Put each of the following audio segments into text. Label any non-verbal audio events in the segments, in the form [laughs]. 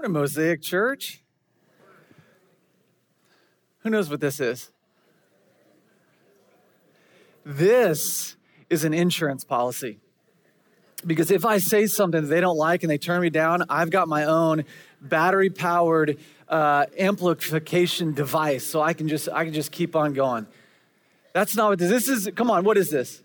Morning, Mosaic Church. Who knows what this is? This is an insurance policy. Because if I say something that they don't like and they turn me down, I've got my own battery powered uh, amplification device, so I can just I can just keep on going. That's not what this, this is. Come on, what is this?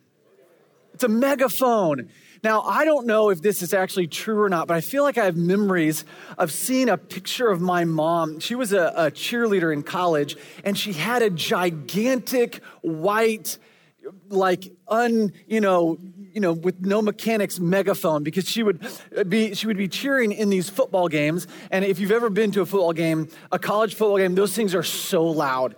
It's a megaphone. Now, I don't know if this is actually true or not, but I feel like I have memories of seeing a picture of my mom. She was a, a cheerleader in college, and she had a gigantic white, like un, you know, you know, with no mechanics megaphone because she would be she would be cheering in these football games. And if you've ever been to a football game, a college football game, those things are so loud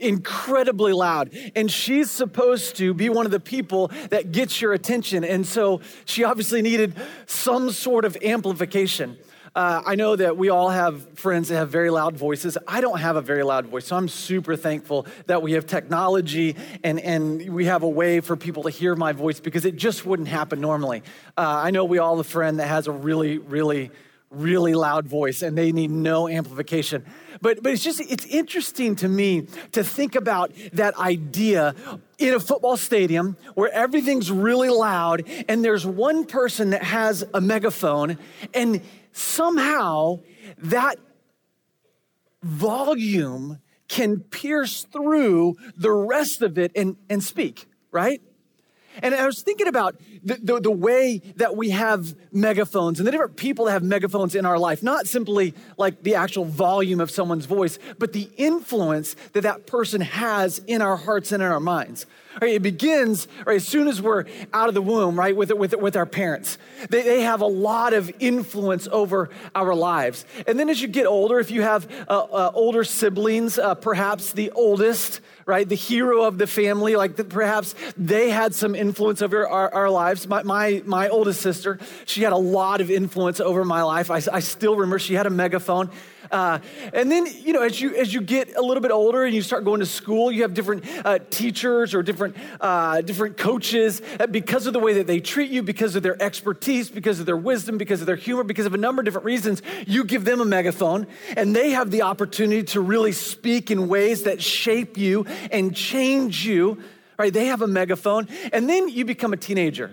incredibly loud. And she's supposed to be one of the people that gets your attention. And so she obviously needed some sort of amplification. Uh, I know that we all have friends that have very loud voices. I don't have a very loud voice, so I'm super thankful that we have technology and, and we have a way for people to hear my voice because it just wouldn't happen normally. Uh, I know we all have a friend that has a really, really really loud voice and they need no amplification. But, but it's just, it's interesting to me to think about that idea in a football stadium where everything's really loud and there's one person that has a megaphone and somehow that volume can pierce through the rest of it and, and speak, right? And I was thinking about the, the, the, way that we have megaphones and the different people that have megaphones in our life, not simply like the actual volume of someone's voice, but the influence that that person has in our hearts and in our minds. Right, it begins right, as soon as we're out of the womb, right, with, with, with our parents. They, they have a lot of influence over our lives. And then as you get older, if you have uh, uh, older siblings, uh, perhaps the oldest, right, the hero of the family, like the, perhaps they had some influence over our, our lives. My, my, my oldest sister, she had a lot of influence over my life. I, I still remember she had a megaphone. Uh, and then, you know, as you as you get a little bit older and you start going to school, you have different uh, teachers or different uh, different coaches uh, because of the way that they treat you, because of their expertise, because of their wisdom, because of their humor, because of a number of different reasons. You give them a megaphone, and they have the opportunity to really speak in ways that shape you and change you. Right? They have a megaphone, and then you become a teenager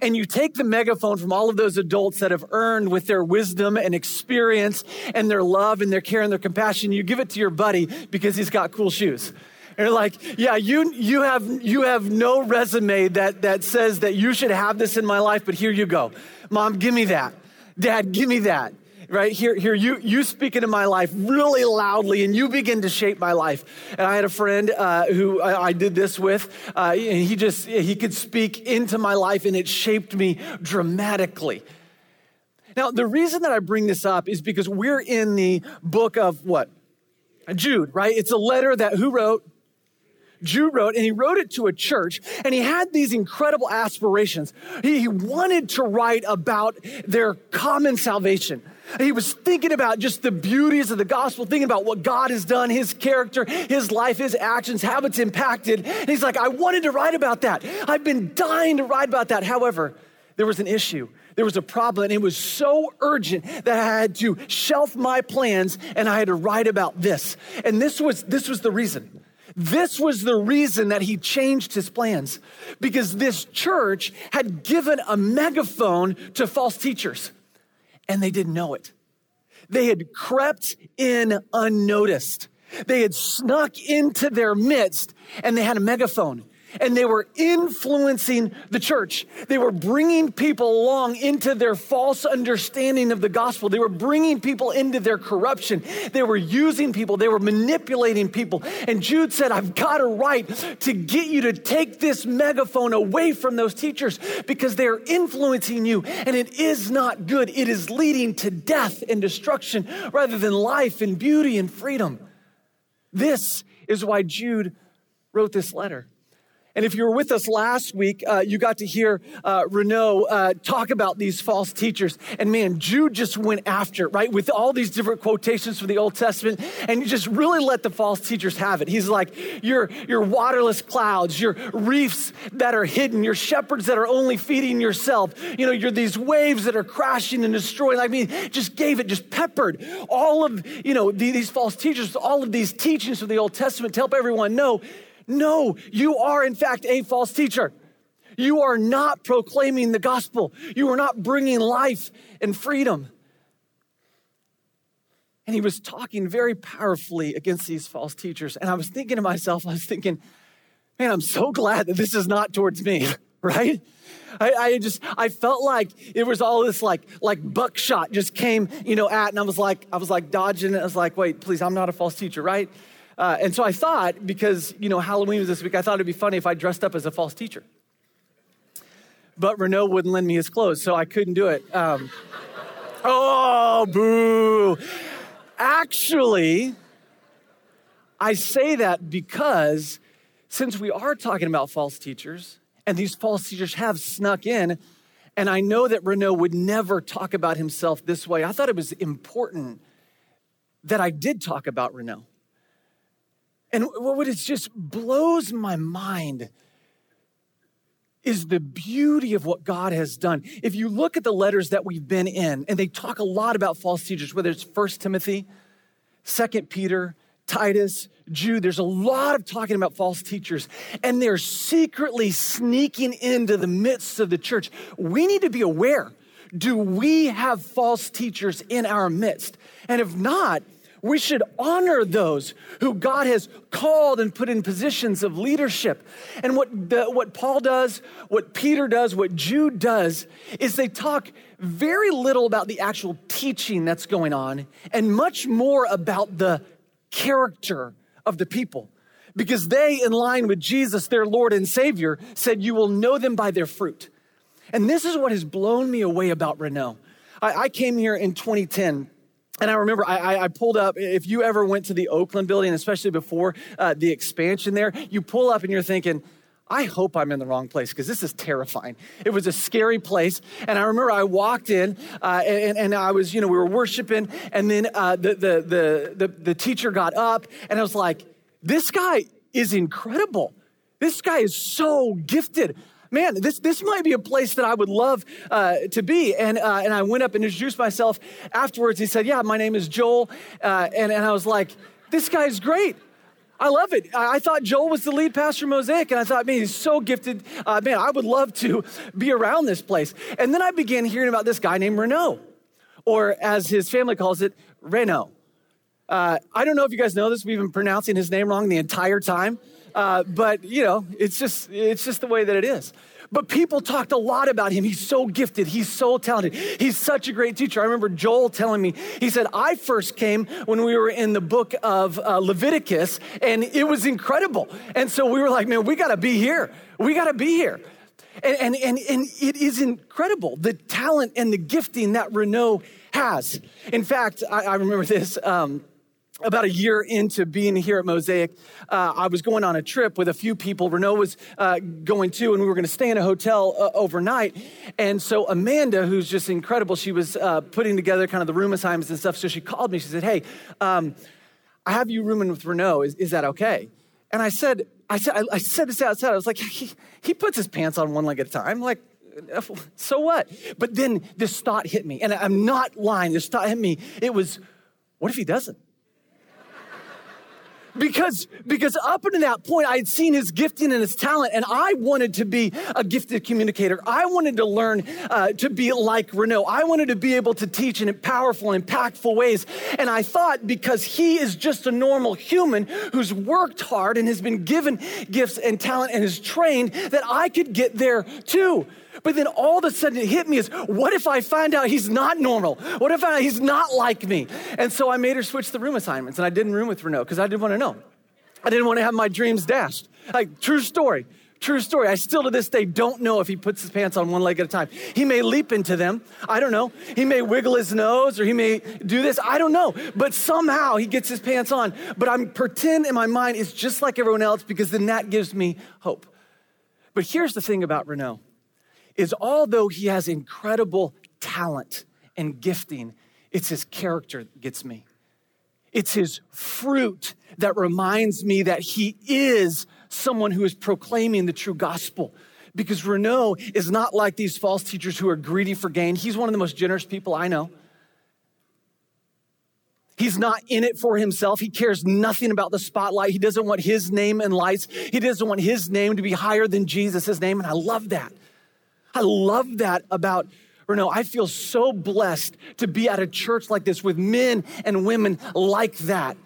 and you take the megaphone from all of those adults that have earned with their wisdom and experience and their love and their care and their compassion, you give it to your buddy because he's got cool shoes. And you're like, yeah, you, you, have, you have no resume that, that says that you should have this in my life, but here you go. Mom, give me that. Dad, give me that right? Here here you you speak into my life really loudly and you begin to shape my life. And i had a friend uh, who I, I, did this with uh, and he just he could speak into my life and it shaped me dramatically. Now the reason that i bring this up is because we're in the book of what? Jude right? It's a letter that who wrote? Jude wrote, and he wrote it to a church, and he had these incredible aspirations. He, he wanted to write about their common salvation. He was thinking about just the beauties of the gospel, thinking about what God has done, his character, his life, his actions, how it's impacted. And he's like, I wanted to write about that. I've been dying to write about that. However, there was an issue. There was a problem, and it was so urgent that I had to shelf my plans and I had to write about this. And this was this was the reason. This was the reason that he changed his plans because this church had given a megaphone to false teachers and they didn't know it. They had crept in unnoticed. They had snuck into their midst and they had a megaphone and they were influencing the church. They were bringing people along into their false understanding of the gospel. They were bringing people into their corruption. They were using people. They were manipulating people. And Jude said, I've got a right to get you to take this megaphone away from those teachers because they're influencing you and it is not good. It is leading to death and destruction rather than life and beauty and freedom. This is why Jude wrote this letter. And if you were with us last week, uh, you got to hear uh, Renault uh, talk about these false teachers. And man, Jude just went after right? With all these different quotations from the Old Testament. And he just really let the false teachers have it. He's like, your, your waterless clouds, your reefs that are hidden, your shepherds that are only feeding yourself. You know, you're these waves that are crashing and destroying. I mean, just gave it, just peppered all of, you know, these false teachers, all of these teachings from the Old Testament to help everyone know no, you are in fact a false teacher. You are not proclaiming the gospel. You are not bringing life and freedom. And he was talking very powerfully against these false teachers. And I was thinking to myself, I was thinking, man, I'm so glad that this is not towards me, [laughs] right? I, I, just I felt like it was all this like like buckshot just came you know at and I was like I was like dodging it. I was like wait please I'm not a false teacher right uh, and so I thought, because, you know, Halloween was this week, I thought it'd be funny if I dressed up as a false teacher. But Renault wouldn't lend me his clothes, so I couldn't do it. Um, [laughs] oh, boo. Actually, I say that because since we are talking about false teachers, and these false teachers have snuck in, and I know that Renault would never talk about himself this way, I thought it was important that I did talk about Renault. And what it just blows my mind is the beauty of what God has done. If you look at the letters that we've been in, and they talk a lot about false teachers, whether it's First Timothy, Second Peter, Titus, Jude, there's a lot of talking about false teachers, and they're secretly sneaking into the midst of the church. We need to be aware. Do we have false teachers in our midst? And if not, we should honor those who God has called and put in positions of leadership. And what, the, what Paul does, what Peter does, what Jude does, is they talk very little about the actual teaching that's going on and much more about the character of the people. Because they, in line with Jesus, their Lord and Savior, said, You will know them by their fruit. And this is what has blown me away about Renault. I, I came here in 2010 and I remember I, I, pulled up, if you ever went to the Oakland building, especially before uh, the expansion there, you pull up and you're thinking, I hope I'm in the wrong place because this is terrifying. It was a scary place. And I remember I walked in uh, and, and, I was, you know, we were worshiping. And then uh, the, the, the, the, the teacher got up and I was like, this guy is incredible. This guy is so gifted man, this, this might be a place that I would love uh, to be. And, uh, and I went up and introduced myself afterwards. He said, Yeah, my name is Joel. Uh, and, and I was like, This guy's great. I love it. I thought Joel was the lead pastor Mosaic, and I thought, man, he's so gifted. Uh, man, I would love to be around this place. And then I began hearing about this guy named Renault, or as his family calls it, Renault. Uh, I don't know if you guys know this. We've been pronouncing his name wrong the entire time. Uh, but you know, it's just it's just the way that it is. But people talked a lot about him. He's so gifted. He's so talented. He's such a great teacher. I remember Joel telling me, he said, I first came when we were in the book of uh, Leviticus, and it was incredible. And so we were like, man, we got to be here. We got to be here. And, and, and, and it is incredible the talent and the gifting that Renault has. In fact, I, I remember this. Um, about a year into being here at Mosaic, uh, I was going on a trip with a few people. Renault was uh, going too, and we were going to stay in a hotel uh, overnight. And so Amanda, who's just incredible, she was uh, putting together kind of the room assignments and stuff. So she called me. She said, "Hey, um, I have you rooming with Renault. Is, is that okay?" And I said, "I said, I, I said this outside. I was like, he, he puts his pants on one leg at a time. Like, so what?" But then this thought hit me, and I'm not lying. This thought hit me. It was, "What if he doesn't?" Because, because up until that point, I had seen his gifting and his talent, and I wanted to be a gifted communicator. I wanted to learn uh, to be like Renault. I wanted to be able to teach in powerful impactful ways. And I thought because he is just a normal human who's worked hard and has been given gifts and talent and is trained, that I could get there too. But then all of a sudden it hit me is what if I find out he's not normal? What if I, he's not like me? And so I made her switch the room assignments and I didn't room with Renault because I didn't want to know. I didn't want to have my dreams dashed. Like, true story. True story. I still to this day don't know if he puts his pants on one leg at a time. He may leap into them. I don't know. He may wiggle his nose or he may do this. I don't know. But somehow he gets his pants on. But I'm pretend in my mind it's just like everyone else because then that gives me hope. But here's the thing about Renault is although he has incredible talent and gifting, it's his character that gets me. It's his fruit that reminds me that he is someone who is proclaiming the true gospel. Because Renault is not like these false teachers who are greedy for gain. He's one of the most generous people I know. He's not in it for himself. He cares nothing about the spotlight. He doesn't want his name in lights. He doesn't want his name to be higher than Jesus' name. And I love that. I love that about Renault. I feel so blessed to be at a church like this with men and women like that.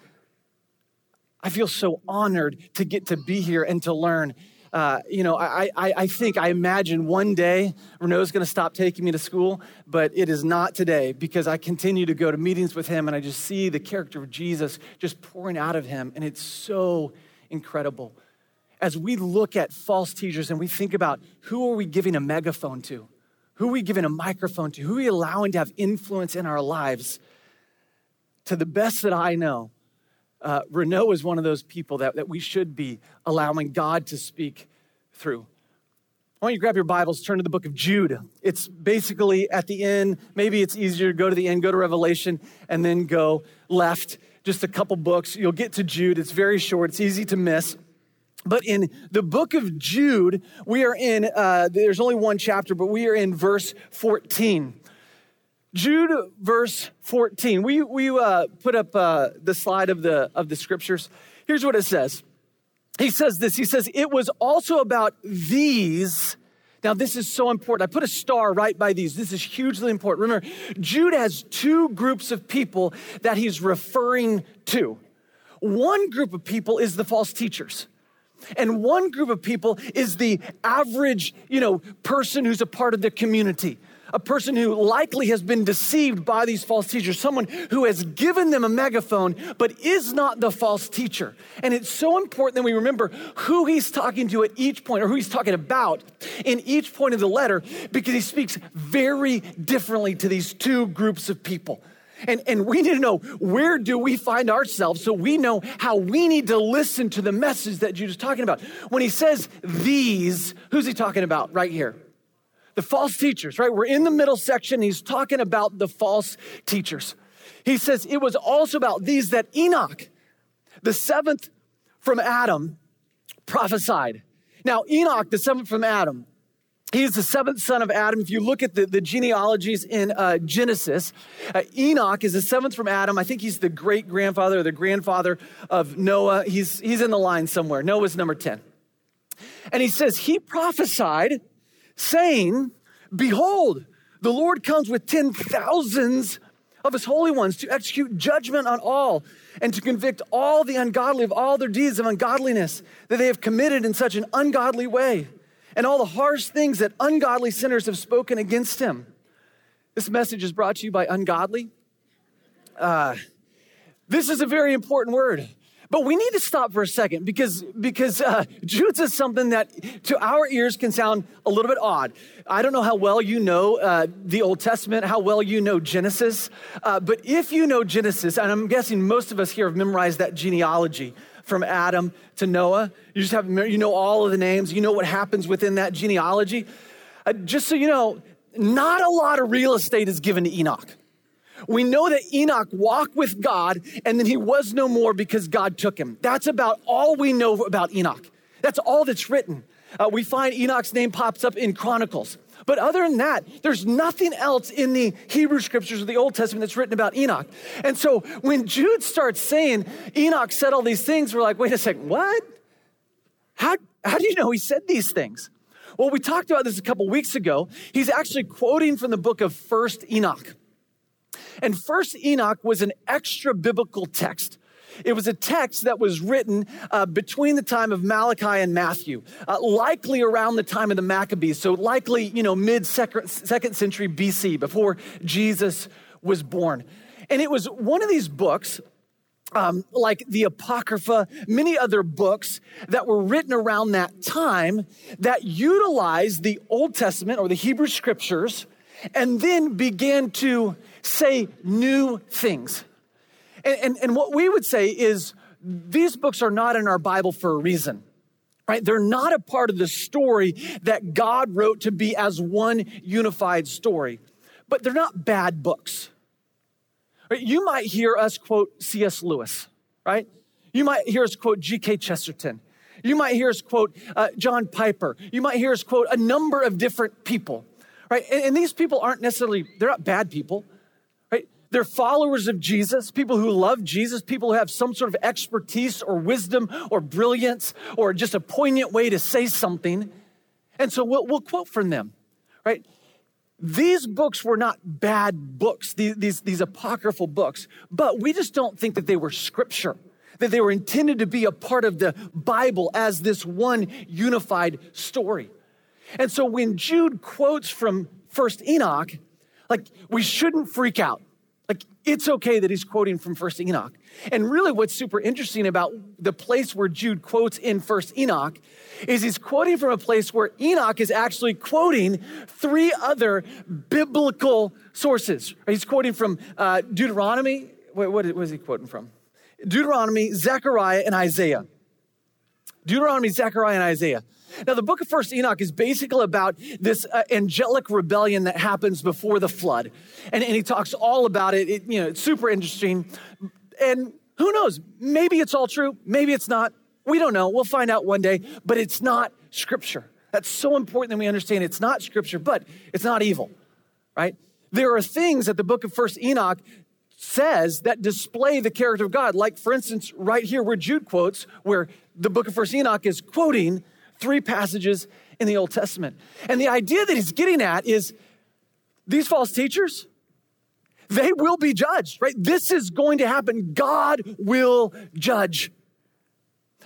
I feel so honored to get to be here and to learn uh, you know, I, I, I think, I imagine one day Renault's going to stop taking me to school, but it is not today because I continue to go to meetings with him and I just see the character of Jesus just pouring out of him. And it's so incredible. As we look at false teachers and we think about who are we giving a megaphone to? Who are we giving a microphone to? Who are we allowing to have influence in our lives? To the best that I know, uh, Renault is one of those people that, that we should be allowing God to speak through. I want you to grab your Bibles, turn to the book of Jude. It's basically at the end. Maybe it's easier to go to the end, go to Revelation, and then go left. Just a couple books. You'll get to Jude. It's very short, it's easy to miss. But in the book of Jude, we are in, uh, there's only one chapter, but we are in verse 14. Jude, verse 14. We, we uh, put up uh, the slide of the, of the scriptures. Here's what it says. He says this He says, It was also about these. Now, this is so important. I put a star right by these. This is hugely important. Remember, Jude has two groups of people that he's referring to. One group of people is the false teachers. And one group of people is the average, you know, person who's a part of the community a person who likely has been deceived by these false teachers, someone who has given them a megaphone but is not the false teacher. And it's so important that we remember who he's talking to at each point or who he's talking about in each point of the letter because he speaks very differently to these two groups of people. And, and we need to know where do we find ourselves so we know how we need to listen to the message that Jude is talking about. When he says these, who's he talking about right here? the false teachers, right? We're in the middle section. He's talking about the false teachers. He says it was also about these that Enoch, the seventh from Adam, prophesied. Now, Enoch, the seventh from Adam, he is the seventh son of Adam. If you look at the, the genealogies in uh, Genesis, uh, Enoch is the seventh from Adam. I think he's the great grandfather or the grandfather of Noah. He's, he's in the line somewhere. Noah's number 10. And he says, he prophesied saying, Behold, the Lord comes with ten thousands of his holy ones to execute judgment on all and to convict all the ungodly of all their deeds of ungodliness that they have committed in such an ungodly way and all the harsh things that ungodly sinners have spoken against him. This message is brought to you by Ungodly. Uh, this is a very important word. But we need to stop for a second because, because uh, Jude says something that to our ears can sound a little bit odd. I don't know how well you know uh, the Old Testament, how well you know Genesis, uh, but if you know Genesis, and I'm guessing most of us here have memorized that genealogy from Adam to Noah, you just have, you know all of the names, you know what happens within that genealogy. Uh, just so you know, not a lot of real estate is given to Enoch. We know that Enoch walked with God and then he was no more because God took him. That's about all we know about Enoch. That's all that's written. Uh, we find Enoch's name pops up in Chronicles. But other than that, there's nothing else in the Hebrew scriptures of the Old Testament that's written about Enoch. And so when Jude starts saying Enoch said all these things, we're like, wait a second, what? How, how do you know he said these things? Well, we talked about this a couple weeks ago. He's actually quoting from the book of First Enoch. And First Enoch was an extra biblical text. It was a text that was written uh, between the time of Malachi and Matthew, uh, likely around the time of the Maccabees. So, likely, you know, mid second century BC, before Jesus was born. And it was one of these books um, like the Apocrypha, many other books that were written around that time that utilized the Old Testament or the Hebrew scriptures and then began to say new things. And, and, and what we would say is these books are not in our Bible for a reason right? They're not a part of the story that God wrote to be as one unified story, but they're not bad books. Right? You might hear us quote C.S. Lewis, right? You might hear us quote G.K. Chesterton. You might hear us quote uh, John Piper. You might hear us quote a number of different people, right? And, and these people aren't necessarily, they're not bad people? They're followers of Jesus, people who love Jesus, people who have some sort of expertise or wisdom or brilliance or just a poignant way to say something. And so we'll, we'll quote from them, right? These books were not bad books, these, these, these apocryphal books, but we just don't think that they were scripture that they were intended to be a part of the Bible as this one unified story. And so when Jude quotes from First Enoch, like we shouldn't freak out. Like it's okay that he's quoting from First Enoch. And really what's super interesting about the place where Jude quotes in First Enoch is he's quoting from a place where Enoch is actually quoting three other biblical sources. He's quoting from uh, Deuteronomy. What, what was he quoting from? Deuteronomy, Zechariah, and Isaiah. Deuteronomy, Zechariah, and Isaiah. Now, the book of First Enoch is basically about this uh, angelic rebellion that happens before the flood, and, and he talks all about it. it. You know, it's super interesting, and who knows? Maybe it's all true. Maybe it's not. We don't know. We'll find out one day. But it's not scripture. That's so important that we understand it's not scripture, but it's not evil, right? There are things that the book of First Enoch says that display the character of God. Like, for instance, right here where Jude quotes, where the book of First Enoch is quoting three passages in the Old Testament. And the idea that he's getting at is these false teachers, they will be judged, right? This is going to happen. God will judge.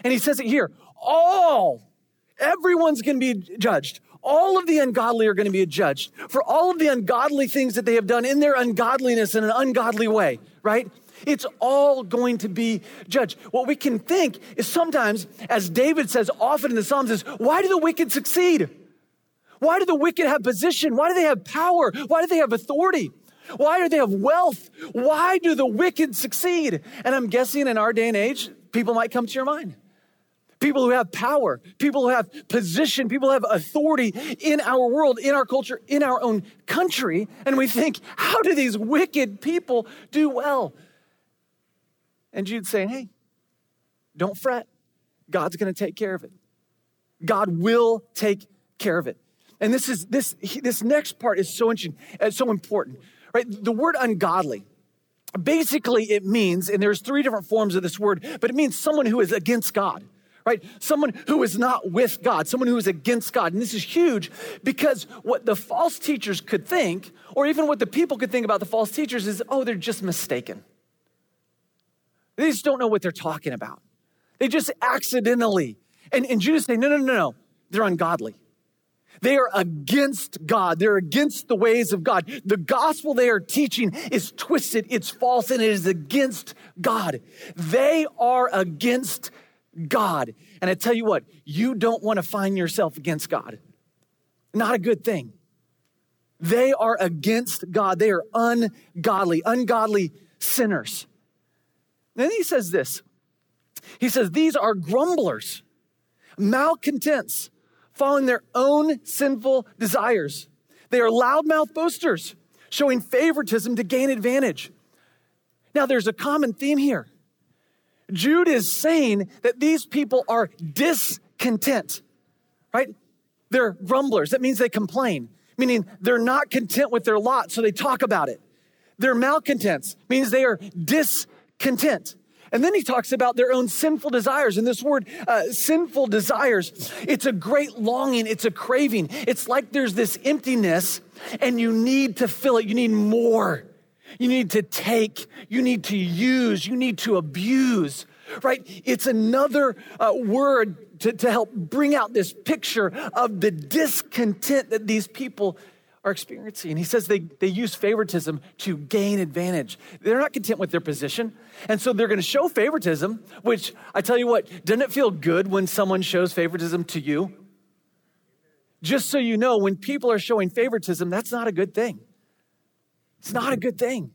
And he says it here all, everyone's going to be judged all of the ungodly are going to be judged for all of the ungodly things that they have done in their ungodliness in an ungodly way, right? It's all going to be judged. What we can think is sometimes, as David says often in the Psalms, is why do the wicked succeed? Why do the wicked have position? Why do they have power? Why do they have authority? Why do they have wealth? Why do the wicked succeed? And I'm guessing in our day and age, people might come to your mind people who have power, people who have position, people who have authority in our world, in our culture, in our own country. And we think, how do these wicked people do well? And Jude's saying, hey, don't fret. God's going to take care of it. God will take care of it. And this is this this next part is so interesting, uh, so important, right? The word ungodly. Basically, it means, and there's three different forms of this word, but it means someone who is against God right? Someone who is not with God, someone who is against God. And this is huge because what the false teachers could think, or even what the people could think about the false teachers, is oh, they're just mistaken. They just don't know what they're talking about. They just accidentally. And, and Jude says, no, no, no, no, they're ungodly. They are against God. They're against the ways of God. The gospel they are teaching is twisted, it's false, and it is against God. They are against God. And I tell you what, you don't want to find yourself against God. Not a good thing. They are against God. They are ungodly, ungodly sinners. Then he says this He says, These are grumblers, malcontents, following their own sinful desires. They are loudmouth boasters, showing favoritism to gain advantage. Now, there's a common theme here. Jude is saying that these people are discontent, right? They're grumblers. That means they complain, meaning they're not content with their lot, so they talk about it. They're malcontents, means they are discontent. And then he talks about their own sinful desires. And this word, uh, sinful desires, it's a great longing, it's a craving. It's like there's this emptiness and you need to fill it, you need more. You need to take, you need to use, you need to abuse, right? It's another uh, word to, to help bring out this picture of the discontent that these people are experiencing. He says they, they use favoritism to gain advantage. They're not content with their position. And so they're going to show favoritism, which I tell you what, doesn't it feel good when someone shows favoritism to you? Just so you know, when people are showing favoritism, that's not a good thing. It's not a good thing.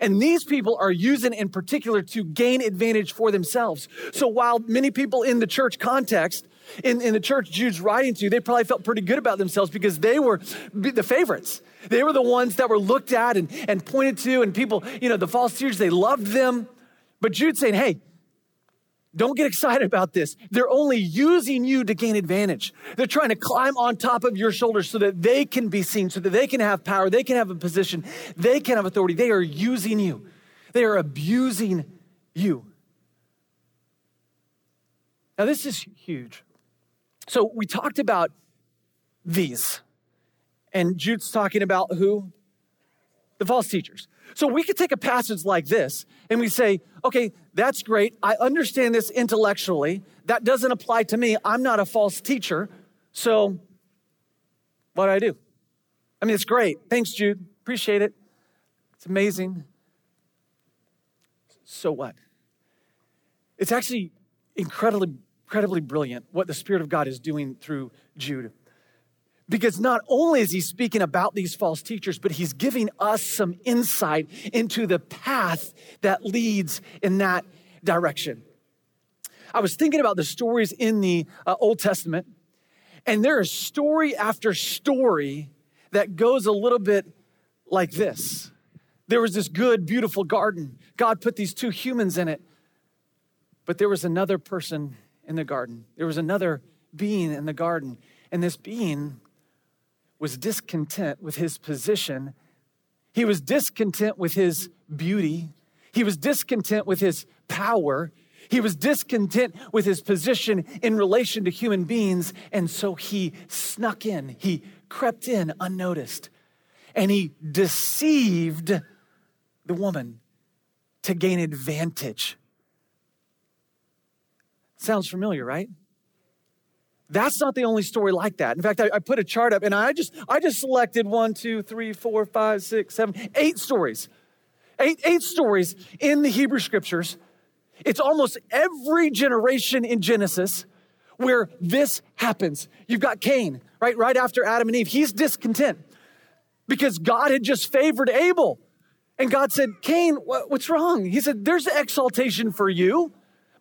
And these people are using in particular to gain advantage for themselves. So while many people in the church context In, in the church Jude's writing to, they probably felt pretty good about themselves because they were the favorites. They were the ones that were looked at and, and pointed to, and people, you know, the false teachers, they loved them. But Jude's saying, hey, don't get excited about this. They're only using you to gain advantage. They're trying to climb on top of your shoulders so that they can be seen, so that they can have power, they can have a position, they can have authority. They are using you, they are abusing you. Now, this is huge. So, we talked about these, and Jude's talking about who? The false teachers. So we could take a passage like this and we say, okay, that's great. I understand this intellectually. That doesn't apply to me. I'm not a false teacher. So what do I do? I mean, it's great. Thanks, Jude. Appreciate it. It's amazing. So what? It's actually incredibly, incredibly brilliant what the Spirit of God is doing through Jude. Because not only is he speaking about these false teachers, but he's giving us some insight into the path that leads in that direction. I was thinking about the stories in the uh, Old Testament, and there is story after story that goes a little bit like this. There was this good, beautiful garden. God put these two humans in it, but there was another person in the garden. There was another being in the garden, and this being was discontent with his position. He was discontent with his beauty. He was discontent with his power. He was discontent with his position in relation to human beings. And so he snuck in, he crept in unnoticed, and he deceived the woman to gain advantage. Sounds familiar, right? That's not the only story like that. In fact, I, I, put a chart up and I just I just selected one, two, three, four, five, six, seven, eight stories. Eight, eight stories in the Hebrew scriptures. It's almost every generation in Genesis where this happens. You've got Cain, right? Right after Adam and Eve. He's discontent because God had just favored Abel. And God said, Cain, what's wrong? He said, There's exaltation for you.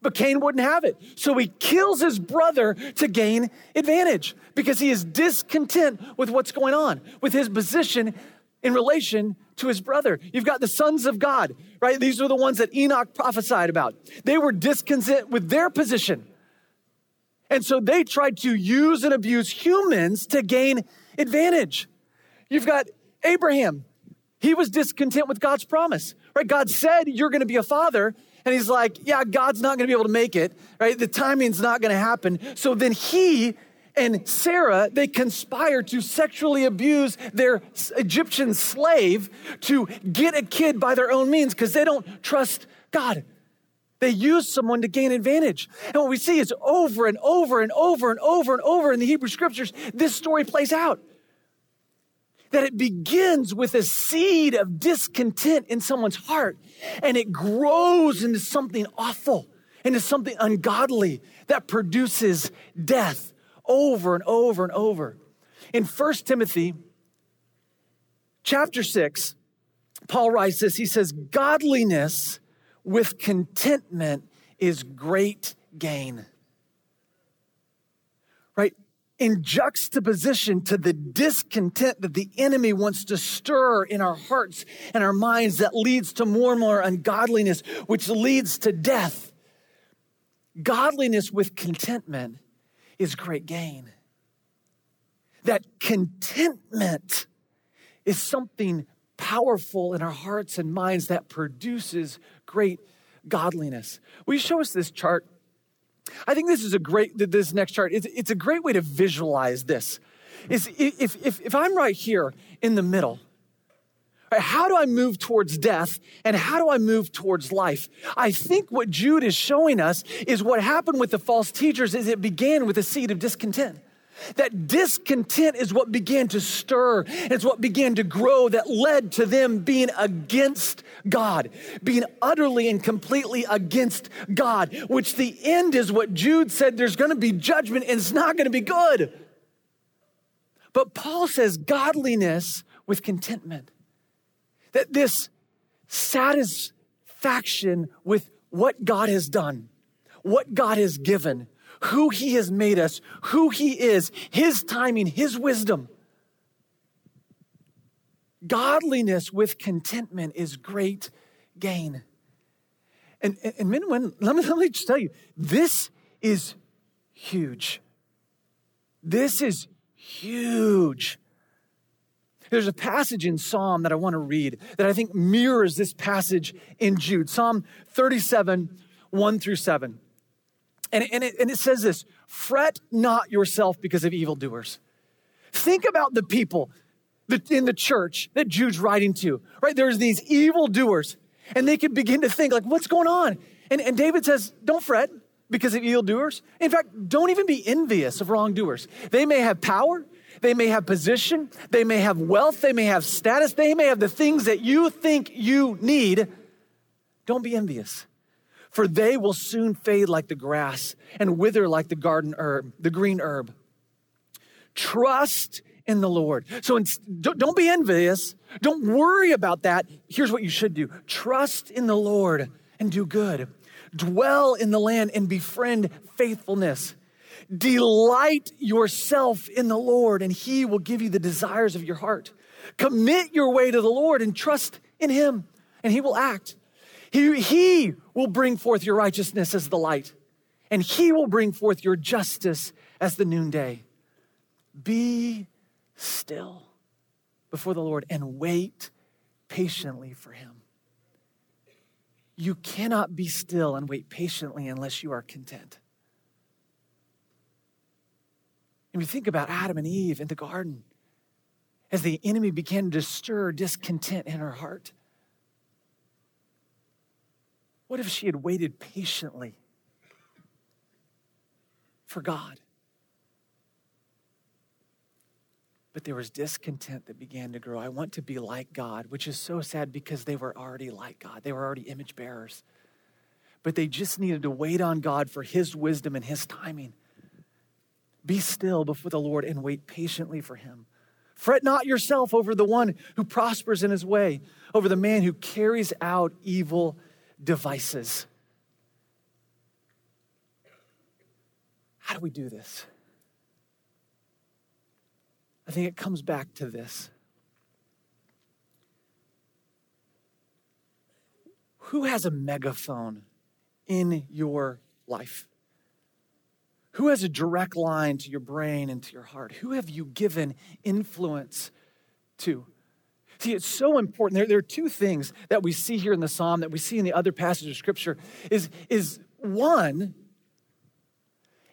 But Cain wouldn't have it. So he kills his brother to gain advantage because he is discontent with what's going on, with his position in relation to his brother. You've got the sons of God, right? These are the ones that Enoch prophesied about. They were discontent with their position. And so they tried to use and abuse humans to gain advantage. You've got Abraham. He was discontent with God's promise, right? God said, You're going to be a father. And he's like, yeah, God's not going to be able to make it, right? The timing's not going to happen. So then he and Sarah, they conspire to sexually abuse their Egyptian slave to get a kid by their own means because they don't trust God. They use someone to gain advantage. And what we see is over and over and over and over and over in the Hebrew scriptures, this story plays out that it begins with a seed of discontent in someone's heart and it grows into something awful, into something ungodly that produces death over and over and over. In 1 Timothy chapter 6, Paul writes this. He says, Godliness with contentment is great gain. In juxtaposition to the discontent that the enemy wants to stir in our hearts and our minds that leads to more and more ungodliness, which leads to death. Godliness with contentment is great gain. That contentment is something powerful in our hearts and minds that produces great godliness. Will you show us this chart? I think this is a great, this next chart, it's, it's a great way to visualize this. Is if, if, if I'm right here in the middle, how do I move towards death and how do I move towards life? I think what Jude is showing us is what happened with the false teachers is it began with a seed of discontent. That discontent is what began to stir, it's what began to grow that led to them being against God, being utterly and completely against God, which the end is what Jude said there's going to be judgment and it's not going to be good. But Paul says godliness with contentment. That this satisfaction with what God has done, what God has given, who He has made us, who He is, His timing, His wisdom. Godliness with contentment is great gain. And, and, and men women, let me, let me just tell you, this is huge. This is huge. There's a passage in Psalm that I want to read that I think mirrors this passage in Jude. Psalm 37, 1 through 7. And, and, it, and it says this fret not yourself because of evildoers. Think about the people in the church that Jude's writing to, right? There's these evildoers, and they can begin to think, like, what's going on? And, and David says, don't fret because of evildoers. In fact, don't even be envious of wrongdoers. They may have power, they may have position, they may have wealth, they may have status, they may have the things that you think you need. Don't be envious, for they will soon fade like the grass and wither like the garden herb, the green herb. Trust in the Lord. So don't be envious. Don't worry about that. Here's what you should do trust in the Lord and do good. Dwell in the land and befriend faithfulness. Delight yourself in the Lord, and He will give you the desires of your heart. Commit your way to the Lord and trust in Him, and He will act. He, he will bring forth your righteousness as the light, and He will bring forth your justice as the noonday. Be still before the Lord and wait patiently for Him. You cannot be still and wait patiently unless you are content. And we think about Adam and Eve in the garden as the enemy began to stir discontent in her heart. What if she had waited patiently for God? But there was discontent that began to grow. I want to be like God, which is so sad because they were already like God. They were already image bearers. But they just needed to wait on God for His wisdom and His timing. Be still before the Lord and wait patiently for him. Fret not yourself over the one who prospers in his way, over the man who carries out evil devices. How do we do this? I think it comes back to this. Who has a megaphone in your life? Who has a direct line to your brain and to your heart? Who have you given influence to? See, it's so important. There, there are two things that we see here in the psalm that we see in the other passages of scripture. Is, is one,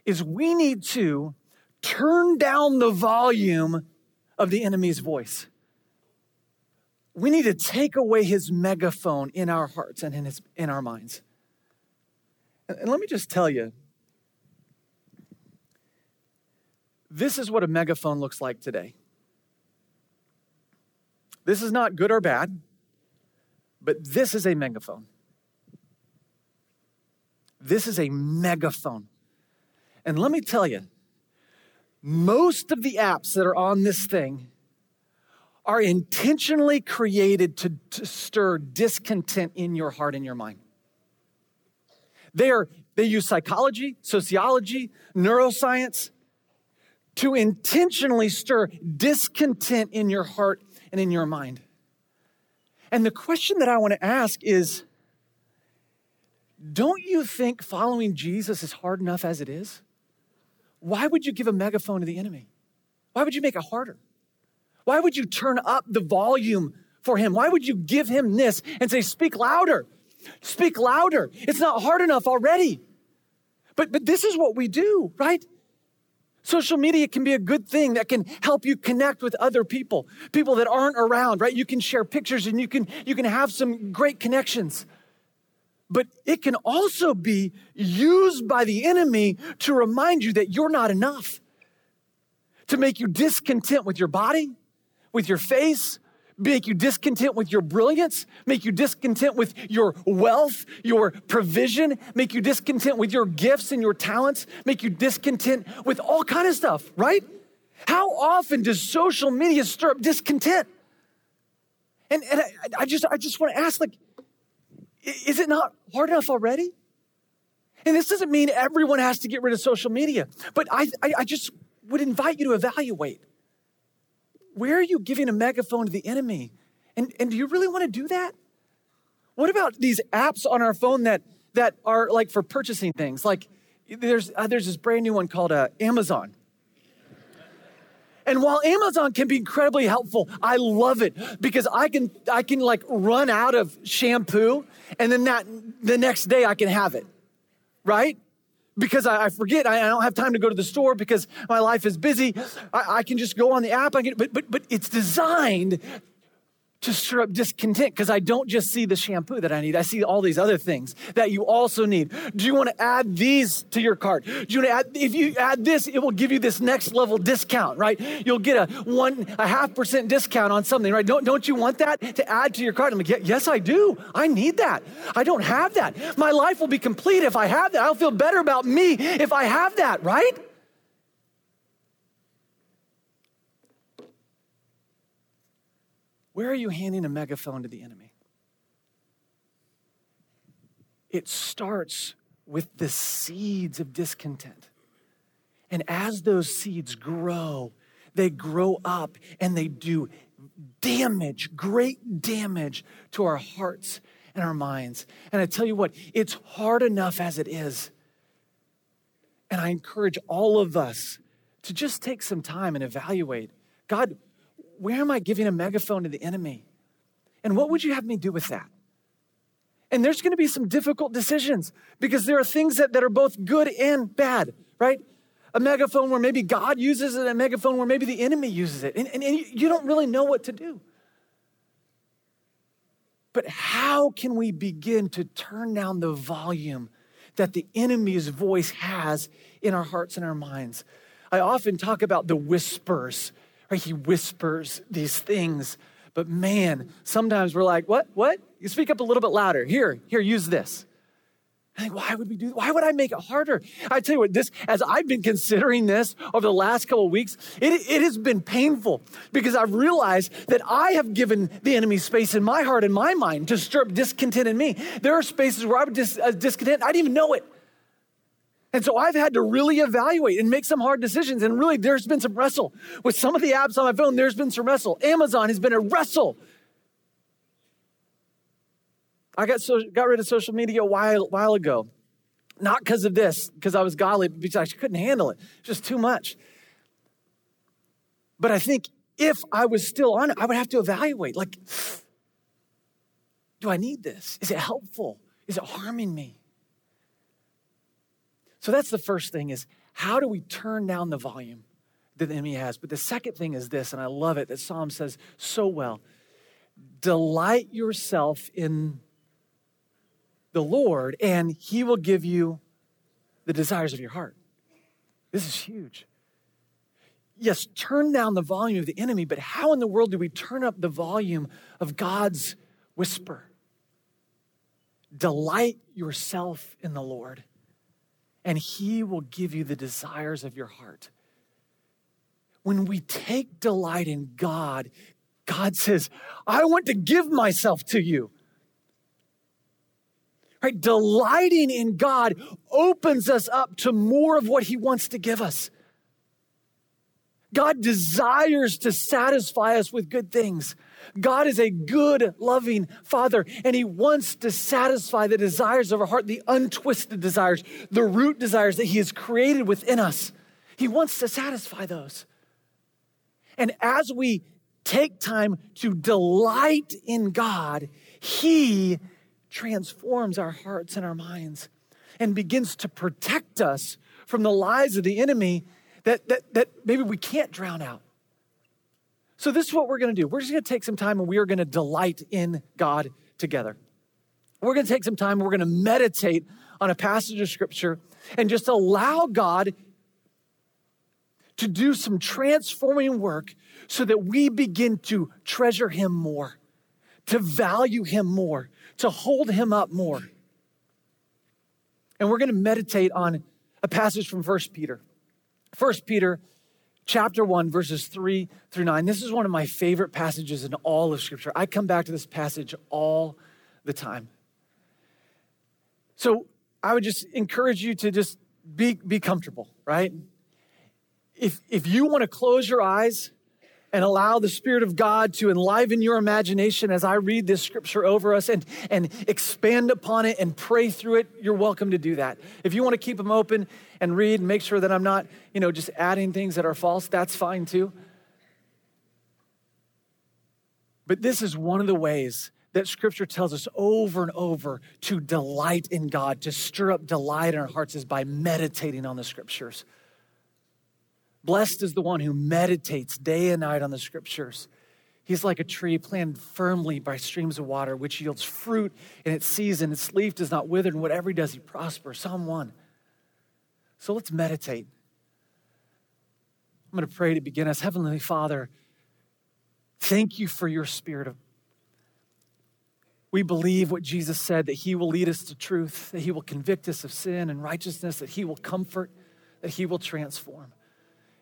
is we need to turn down the volume of the enemy's voice. We need to take away his megaphone in our hearts and in, his, in our minds. And, and let me just tell you, This is what a megaphone looks like today. This is not good or bad, but this is a megaphone. This is a megaphone. And let me tell you, most of the apps that are on this thing are intentionally created to, to stir discontent in your heart and your mind. They, are, they use psychology, sociology, neuroscience to intentionally stir discontent in your heart and in your mind. And the question that I want to ask is don't you think following Jesus is hard enough as it is? Why would you give a megaphone to the enemy? Why would you make it harder? Why would you turn up the volume for him? Why would you give him this and say, speak louder? Speak louder. It's not hard enough already. But, but this is what we do, right? Social media can be a good thing that can help you connect with other people, people that aren't around, right? You can share pictures and you can, you can have some great connections. But it can also be used by the enemy to remind you that you're not enough, to make you discontent with your body, with your face, make you discontent with your brilliance, make you discontent with your wealth, your provision, make you discontent with your gifts and your talents, make you discontent with all kind of stuff, right? How often does social media stir up discontent? And, and I, I just I just want to ask, like, is it not hard enough already? And this doesn't mean everyone has to get rid of social media, but I, I, I just would invite you to evaluate where are you giving a megaphone to the enemy? And, and do you really want to do that? What about these apps on our phone that, that are like for purchasing things? Like there's, uh, there's this brand new one called uh, Amazon. And while Amazon can be incredibly helpful, I love it because I can I can like run out of shampoo and then that the next day I can have it. Right? Because I, I forget, I, I, don't have time to go to the store because my life is busy. I, I can just go on the app. I can, but but but it's designed to stir up discontent because I don't just see the shampoo that I need. I see all these other things that you also need. Do you want to add these to your cart? Do you want to add, if you add this, it will give you this next level discount, right? You'll get a one, a half percent discount on something, right? Don't, don't you want that to add to your cart? I'm like, yes, I do. I need that. I don't have that. My life will be complete if I have that. I'll feel better about me if I have that, right? Where are you handing a megaphone to the enemy? It starts with the seeds of discontent. And as those seeds grow, they grow up and they do damage, great damage to our hearts and our minds. And I tell you what, it's hard enough as it is. And I encourage all of us to just take some time and evaluate God, where am I giving a megaphone to the enemy? And what would you have me do with that? And there's going to be some difficult decisions because there are things that, that are both good and bad, right? A megaphone where maybe God uses it, a megaphone where maybe the enemy uses it. And, and, and you don't really know what to do. But how can we begin to turn down the volume that the enemy's voice has in our hearts and our minds? I often talk about the whispers Right? He whispers these things. But man, sometimes we're like, what? What? You speak up a little bit louder. Here, here, use this. I think, why would we do? Why would I make it harder? I tell you what, this as I've been considering this over the last couple of weeks, it, it has been painful because I've realized that I have given the enemy space in my heart and my mind to stir up discontent in me. There are spaces where I would dis, uh, discontent. I didn't even know it. And so I've had to really evaluate and make some hard decisions. And really, there's been some wrestle. With some of the apps on my phone, there's been some wrestle. Amazon has been a wrestle. I got, so, got rid of social media a while, while ago. Not because of this, because I was godly, but because I couldn't handle it. Just too much. But I think if I was still on it, I would have to evaluate like, do I need this? Is it helpful? Is it harming me? So that's the first thing is how do we turn down the volume that the enemy has? But the second thing is this, and I love it that Psalm says so well. Delight yourself in the Lord, and he will give you the desires of your heart. This is huge. Yes, turn down the volume of the enemy, but how in the world do we turn up the volume of God's whisper? Delight yourself in the Lord and He will give you the desires of your heart. When we take delight in God, God says, I want to give myself to you. Right? Delighting in God opens us up to more of what He wants to give us. God desires to satisfy us with good things. God is a good, loving Father, and He wants to satisfy the desires of our heart, the untwisted desires, the root desires that He has created within us. He wants to satisfy those. And as we take time to delight in God, He transforms our hearts and our minds and begins to protect us from the lies of the enemy that, that, that maybe we can't drown out. So, this is what we're going to do. We're just going to take some time and we are going to delight in God together. We're going to take some time we're going to meditate on a passage of scripture and just allow God to do some transforming work so that we begin to treasure Him more, to value Him more, to hold Him up more. And we're going to meditate on a passage from First Peter. First Peter chapter 1, verses 3 through 9. This is one of my favorite passages in all of Scripture. I come back to this passage all the time. So I would just encourage you to just be, be comfortable, right? If, if you want to close your eyes and allow the Spirit of God to enliven your imagination as I read this scripture over us and, and expand upon it and pray through it, you're welcome to do that. If you want to keep them open and read and make sure that I'm not, you know, just adding things that are false, that's fine too. But this is one of the ways that scripture tells us over and over to delight in God, to stir up delight in our hearts is by meditating on the scriptures. Blessed is the one who meditates day and night on the scriptures. He's like a tree planted firmly by streams of water, which yields fruit in its season. Its leaf does not wither, and whatever he does, he prospers. Psalm 1. So let's meditate. I'm going to pray to begin us. Heavenly Father, thank you for your spirit of we believe what Jesus said that He will lead us to truth, that He will convict us of sin and righteousness, that He will comfort, that He will transform.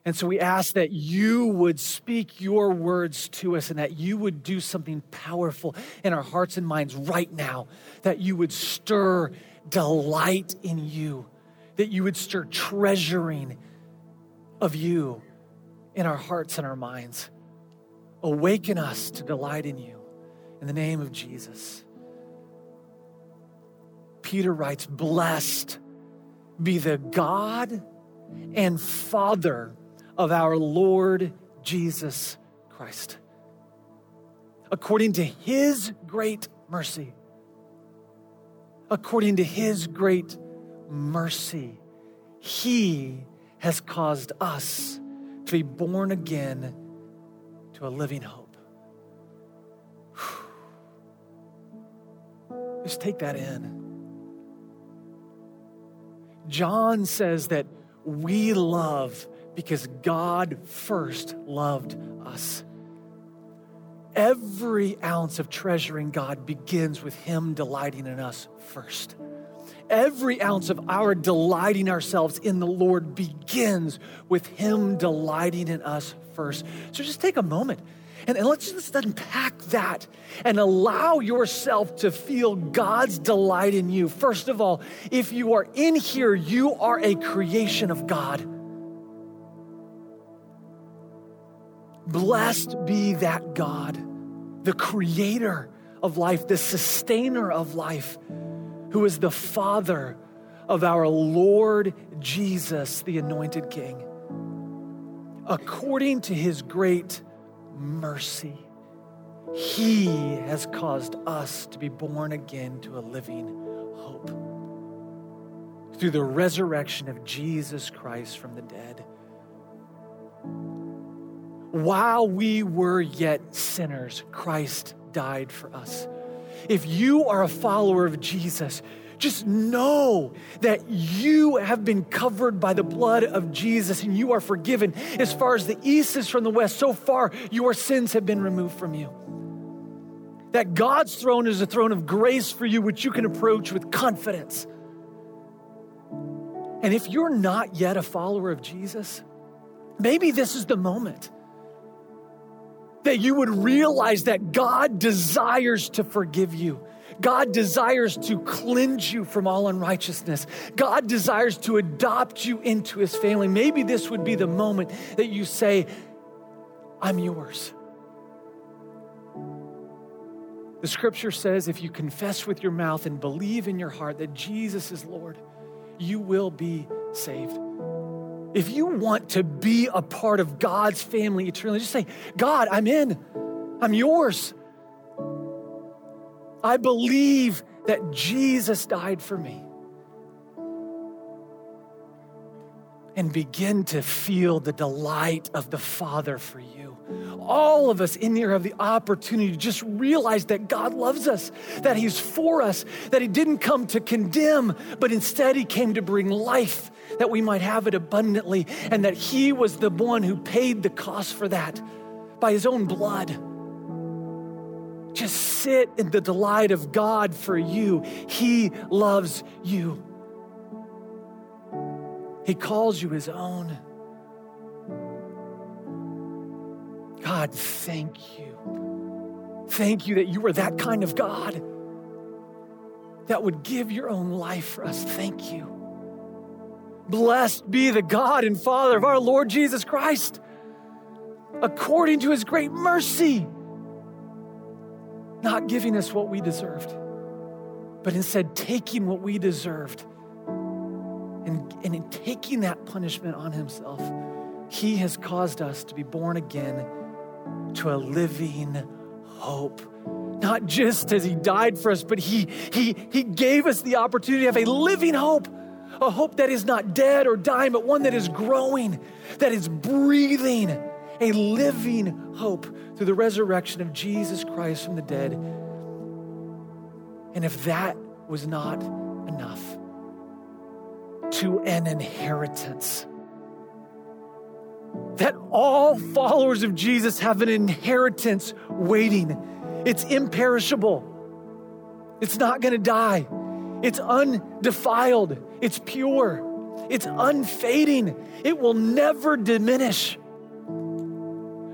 And so we ask that you would speak your words to us and that you would do something powerful in our hearts and minds right now, that you would stir delight in you, that you would stir treasuring of you in our hearts and our minds. Awaken us to delight in you. In the name of Jesus. Peter writes, Blessed be the God and Father of our Lord Jesus Christ. According to his great mercy, according to his great mercy, he has caused us to be born again to a living hope. Just take that in. John says that we love because God first loved us. Every ounce of treasuring God begins with Him delighting in us first. Every ounce of our delighting ourselves in the Lord begins with Him delighting in us first. So just take a moment and, and let's just unpack that and allow yourself to feel God's delight in you. First of all, if you are in here, you are a creation of God. Blessed be that God, the creator of life, the sustainer of life, who is the Father of our Lord Jesus, the anointed King. According to his great mercy, He has caused us to be born again to a living hope through the resurrection of Jesus Christ from the dead. While we were yet sinners, Christ died for us. If you are a follower of Jesus, just know that you have been covered by the blood of Jesus and you are forgiven. As far as the east is from the west, so far your sins have been removed from you. That God's throne is a throne of grace for you, which you can approach with confidence. And if you're not yet a follower of Jesus, maybe this is the moment that you would realize that God desires to forgive you God desires to cleanse you from all unrighteousness. God desires to adopt you into his family. Maybe this would be the moment that you say, I'm yours. The scripture says if you confess with your mouth and believe in your heart that Jesus is Lord, you will be saved. If you want to be a part of God's family eternally, just say, God, I'm in. I'm yours. I believe that Jesus died for me. And begin to feel the delight of the Father for you. All of us in here have the opportunity to just realize that God loves us, that He's for us, that He didn't come to condemn, but instead He came to bring life that we might have it abundantly, and that He was the one who paid the cost for that by His own blood. Just sit in the delight of God for you. He loves you. He calls you his own. God, thank you. Thank you that you are that kind of God. that would give your own life for us. Thank you. Blessed be the God and Father of our Lord Jesus Christ, according to his great mercy, not giving us what we deserved, but instead taking what we deserved and, and in taking that punishment on himself, he has caused us to be born again to a living hope. Not just as he died for us, but he, he, he gave us the opportunity of a living hope a hope that is not dead or dying, but one that is growing, that is breathing, a living hope through the resurrection of Jesus Christ from the dead. And if that was not enough, to an inheritance. That all followers of Jesus have an inheritance waiting. It's imperishable. It's not going to die. It's undefiled. It's pure. It's unfading. It will never diminish.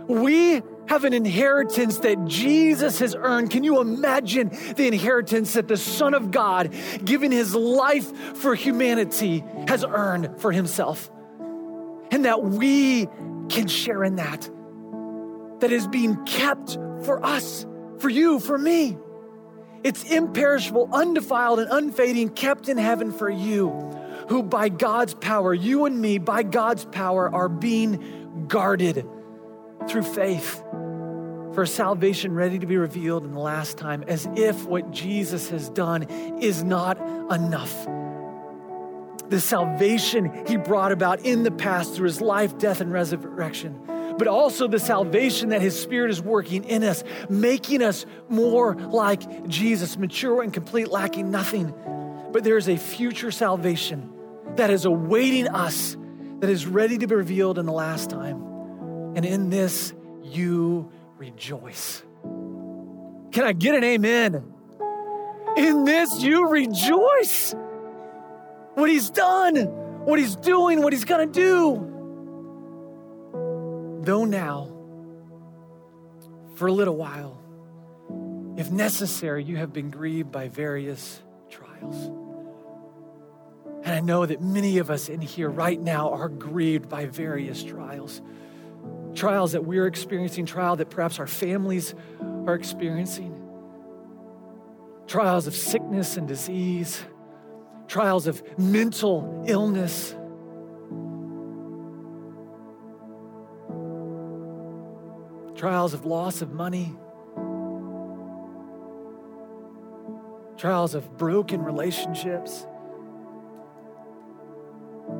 We have an inheritance that Jesus has earned. Can you imagine the inheritance that the Son of God, giving his life for humanity, has earned for himself? And that we can share in that. That is being kept for us, for you, for me. It's imperishable, undefiled, and unfading, kept in heaven for you, who by God's power, you and me, by God's power, are being guarded through faith for salvation ready to be revealed in the last time, as if what Jesus has done is not enough. The salvation he brought about in the past through his life, death, and resurrection but also the salvation that His Spirit is working in us, making us more like Jesus, mature and complete, lacking nothing. But there is a future salvation that is awaiting us, that is ready to be revealed in the last time. And in this, you rejoice. Can I get an amen? In this, you rejoice. What He's done, what He's doing, what He's gonna do. Though now, for a little while, if necessary, you have been grieved by various trials. And I know that many of us in here right now are grieved by various trials. Trials that we're experiencing, trial that perhaps our families are experiencing. Trials of sickness and disease, trials of mental illness, trials of loss of money, trials of broken relationships.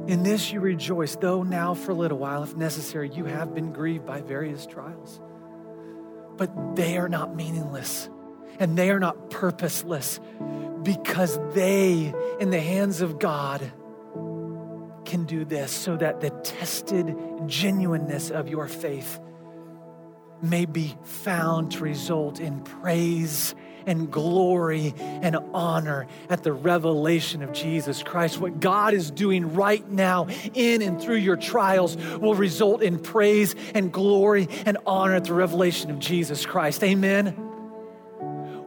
In this you rejoice, though now for a little while, if necessary, you have been grieved by various trials. But they are not meaningless and they are not purposeless because they, in the hands of God, can do this so that the tested genuineness of your faith may be found to result in praise and glory and honor at the revelation of Jesus Christ. What God is doing right now in and through your trials will result in praise and glory and honor at the revelation of Jesus Christ. Amen.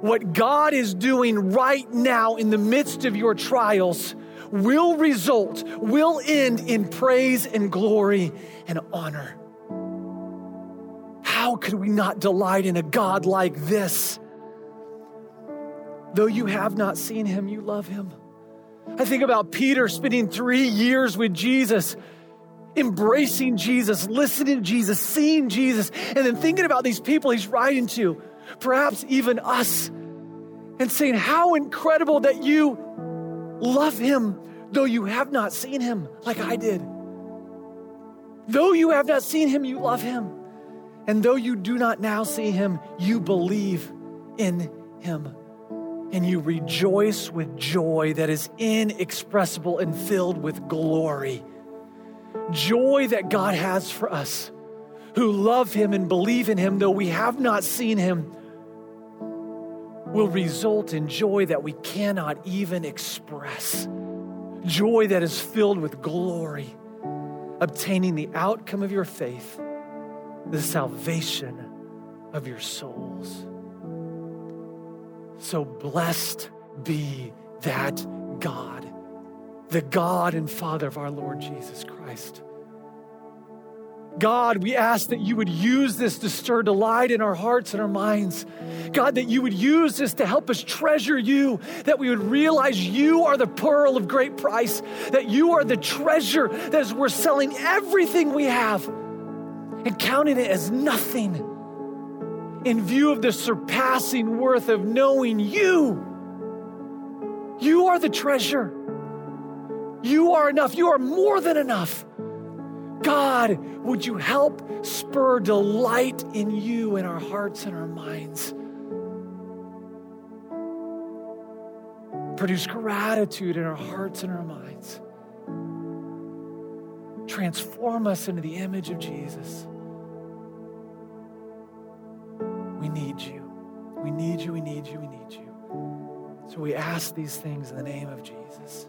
What God is doing right now in the midst of your trials will result, will end in praise and glory and honor. How could we not delight in a God like this? Though you have not seen him, you love him. I think about Peter spending three years with Jesus, embracing Jesus, listening to Jesus, seeing Jesus, and then thinking about these people he's writing to, perhaps even us, and saying, How incredible that you love him, though you have not seen him like I did. Though you have not seen him, you love him. And though you do not now see him, you believe in him. And you rejoice with joy that is inexpressible and filled with glory. Joy that God has for us who love him and believe in him, though we have not seen him, will result in joy that we cannot even express. Joy that is filled with glory, obtaining the outcome of your faith the salvation of your souls. So blessed be that God, the God and Father of our Lord Jesus Christ. God, we ask that you would use this to stir delight in our hearts and our minds. God, that you would use this to help us treasure you, that we would realize you are the pearl of great price, that you are the treasure that as we're selling everything we have and counting it as nothing in view of the surpassing worth of knowing you. You are the treasure. You are enough. You are more than enough. God, would you help spur delight in you in our hearts and our minds? Produce gratitude in our hearts and our minds. Transform us into the image of Jesus. We need you. We need you. We need you. We need you. So we ask these things in the name of Jesus.